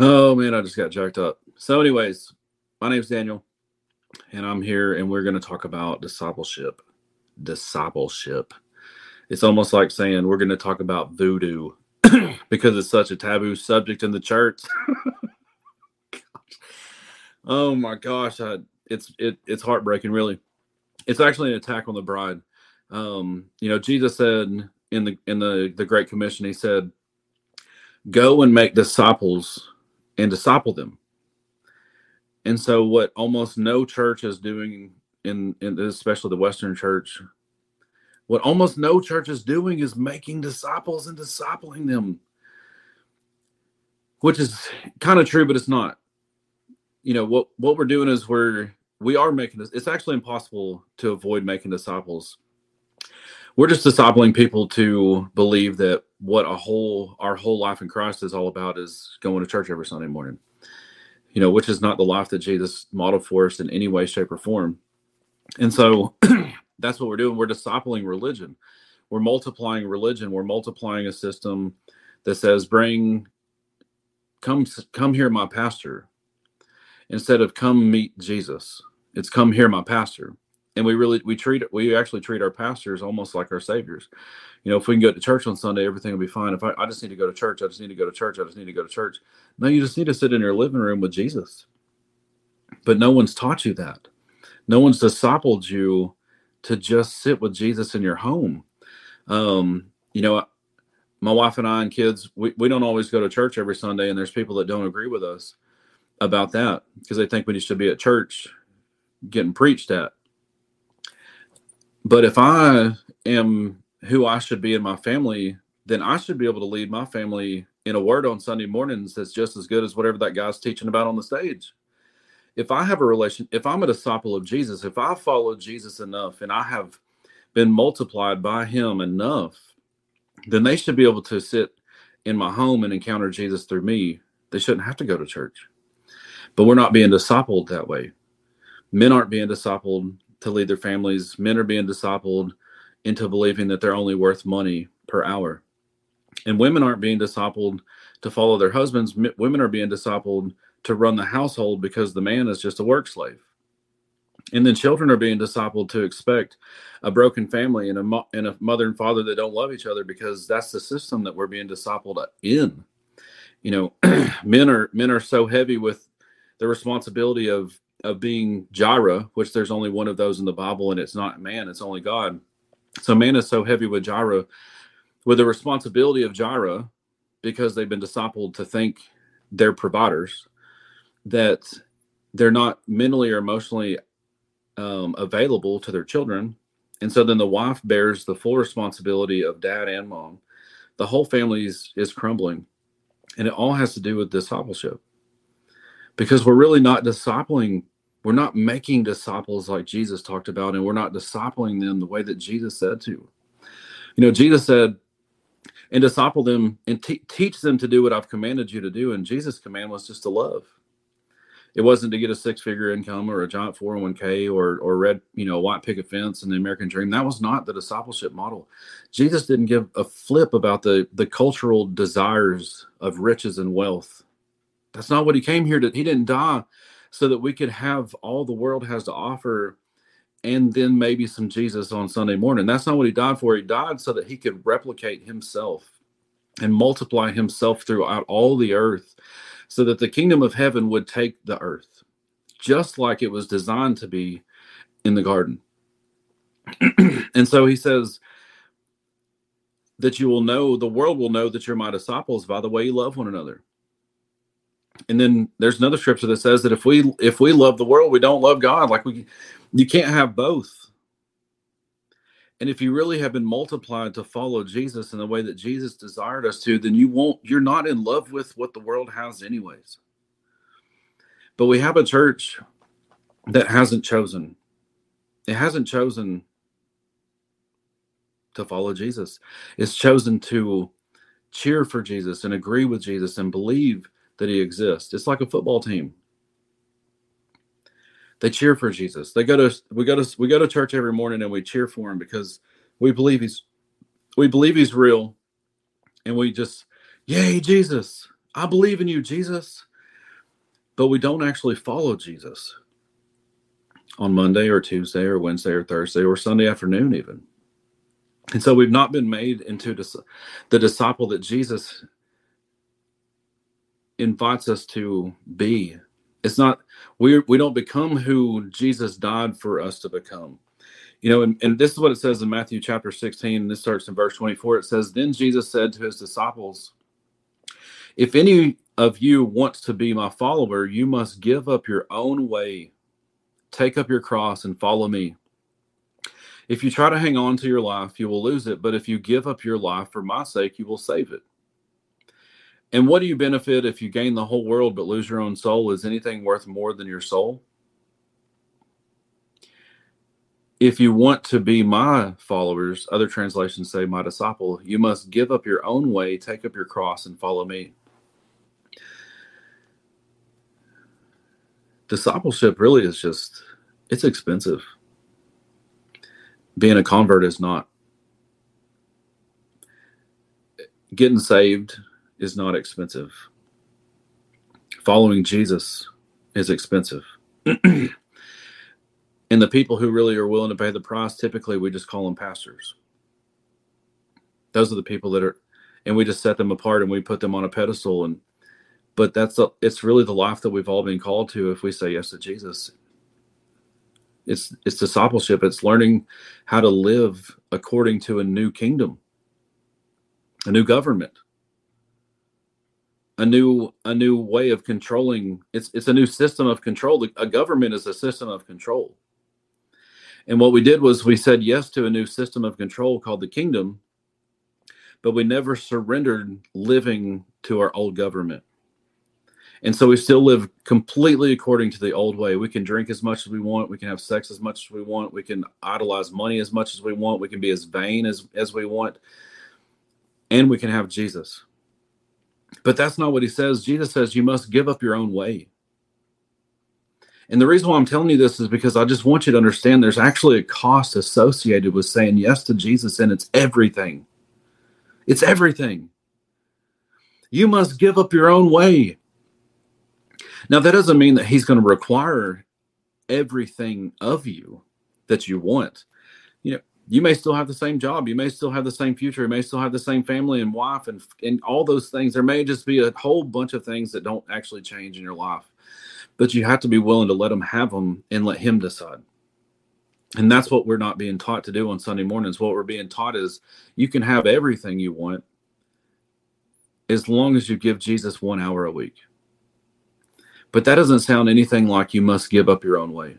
Oh man, I just got jacked up. So, anyways, my name's Daniel, and I'm here, and we're going to talk about discipleship. Discipleship. It's almost like saying we're going to talk about voodoo because it's such a taboo subject in the church. oh my gosh, I, it's it, it's heartbreaking, really. It's actually an attack on the bride. Um, you know, Jesus said in the in the the Great Commission, he said, "Go and make disciples." And disciple them. And so, what almost no church is doing, in, in especially the Western church, what almost no church is doing is making disciples and discipling them, which is kind of true, but it's not. You know what what we're doing is we're we are making this. It's actually impossible to avoid making disciples. We're just discipling people to believe that what a whole our whole life in Christ is all about is going to church every Sunday morning. You know, which is not the life that Jesus modeled for us in any way, shape, or form. And so that's what we're doing. We're discipling religion. We're multiplying religion. We're multiplying a system that says, bring come come here, my pastor, instead of come meet Jesus. It's come here, my pastor and we really we treat we actually treat our pastors almost like our saviors. You know if we can go to church on sunday everything will be fine. If I, I just need to go to church i just need to go to church i just need to go to church. No you just need to sit in your living room with jesus. But no one's taught you that. No one's discipled you to just sit with jesus in your home. Um you know my wife and i and kids we, we don't always go to church every sunday and there's people that don't agree with us about that because they think we should be at church getting preached at but if I am who I should be in my family, then I should be able to lead my family in a word on Sunday mornings that's just as good as whatever that guy's teaching about on the stage. If I have a relation, if I'm a disciple of Jesus, if I follow Jesus enough and I have been multiplied by him enough, then they should be able to sit in my home and encounter Jesus through me. They shouldn't have to go to church. But we're not being discipled that way. Men aren't being discipled to lead their families. Men are being discipled into believing that they're only worth money per hour. And women aren't being discipled to follow their husbands. Women are being discipled to run the household because the man is just a work slave. And then children are being discipled to expect a broken family and a, mo- and a mother and father that don't love each other because that's the system that we're being discipled in. You know, men are men are so heavy with the responsibility of of being Jireh, which there's only one of those in the Bible, and it's not man, it's only God. So man is so heavy with Jireh, with the responsibility of Jireh, because they've been discipled to think they're providers, that they're not mentally or emotionally um, available to their children. And so then the wife bears the full responsibility of dad and mom. The whole family is, is crumbling. And it all has to do with discipleship because we're really not discipling we're not making disciples like jesus talked about and we're not discipling them the way that jesus said to. You know jesus said and disciple them and te- teach them to do what i've commanded you to do. And jesus command was just to love. It wasn't to get a six figure income or a giant 401k or or red you know white picket fence and the american dream. That was not the discipleship model. Jesus didn't give a flip about the the cultural desires of riches and wealth. That's not what he came here to. He didn't die so that we could have all the world has to offer and then maybe some Jesus on Sunday morning. That's not what he died for. He died so that he could replicate himself and multiply himself throughout all the earth so that the kingdom of heaven would take the earth just like it was designed to be in the garden. and so he says that you will know, the world will know that you're my disciples by the way you love one another and then there's another scripture that says that if we if we love the world we don't love god. Like we you can't have both. And if you really have been multiplied to follow jesus in the way that jesus desired us to then you won't you're not in love with what the world has anyways. But we have a church that hasn't chosen. It hasn't chosen to follow jesus. It's chosen to cheer for jesus and agree with jesus and believe that he exists. It's like a football team. They cheer for Jesus. They go to we go to we go to church every morning and we cheer for him because we believe he's we believe he's real and we just yay Jesus. I believe in you Jesus. but we don't actually follow Jesus on Monday or Tuesday or Wednesday or Thursday or Sunday afternoon, even. And so we've not been made into the disciple that Jesus invites us to be. It's not we we don't become who Jesus died for us to become. You know, and, and this is what it says in Matthew chapter 16, and this starts in verse 24. It says, Then Jesus said to his disciples, If any of you wants to be my follower, you must give up your own way, take up your cross, and follow me. If you try to hang on to your life, you will lose it. But if you give up your life for my sake, you will save it. And what do you benefit if you gain the whole world but lose your own soul? Is anything worth more than your soul? If you want to be my followers, other translations say my disciple, you must give up your own way, take up your cross, and follow me. Discipleship really is just, it's expensive being a convert is not getting saved is not expensive. Following jesus is expensive. And the people who really are willing to pay the price typically we just call them pastors. Those are the people that are and we just set them apart and we put them on a pedestal and but that's it's really the life that we've all been called to if we say yes to jesus. It's it's discipleship. It's learning how to live according to a new kingdom, a new government, a new a new way of controlling. It's it's a new system of control. A government is a system of control. And what we did was we said yes to a new system of control called the kingdom, but we never surrendered living to our old government. And so we still live completely according to the old way. We can drink as much as we want. We can have sex as much as we want. We can idolize money as much as we want. We can be as vain as, as we want. And we can have Jesus. But that's not what he says. Jesus says you must give up your own way. And the reason why I'm telling you this is because I just want you to understand there's actually a cost associated with saying yes to Jesus, and it's everything. It's everything. You must give up your own way. Now, that doesn't mean that he's going to require everything of you that you want. You know, you may still have the same job, you may still have the same future, you may still have the same family and wife and and all those things. There may just be a whole bunch of things that don't actually change in your life. But you have to be willing to let him have them and let him decide. And that's what we're not being taught to do on Sunday mornings. What we're being taught is you can have everything you want as long as you give Jesus one hour a week. But that doesn't sound anything like you must give up your own way.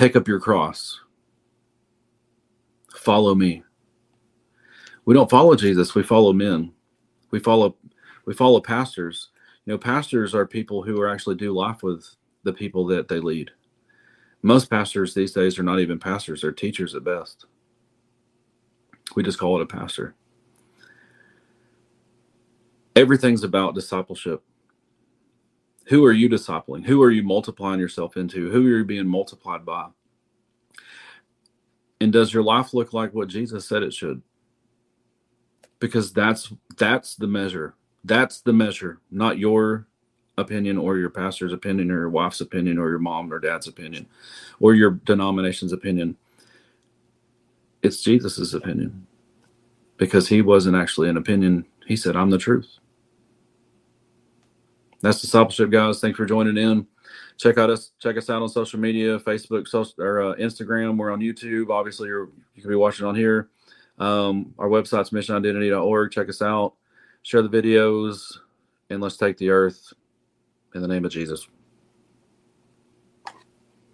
Take up your cross. Follow me. We don't follow Jesus, we follow men. We follow we follow pastors. You know, pastors are people who are actually do life with the people that they lead. Most pastors these days are not even pastors, they're teachers at best. We just call it a pastor. Everything's about discipleship. Who are you discipling? Who are you multiplying yourself into? Who are you being multiplied by? And does your life look like what Jesus said it should? Because that's that's the measure. That's the measure, not your opinion or your pastor's opinion or your wife's opinion or your mom or dad's opinion or your denomination's opinion. It's Jesus's opinion. Because he wasn't actually an opinion. He said, I'm the truth that's discipleship, guys. Thanks for joining in. Check out us. Check us out on social media: Facebook, social, or uh, Instagram. We're on YouTube. Obviously, you can be watching on here. Um, our website's missionidentity.org. Check us out. Share the videos, and let's take the earth in the name of Jesus.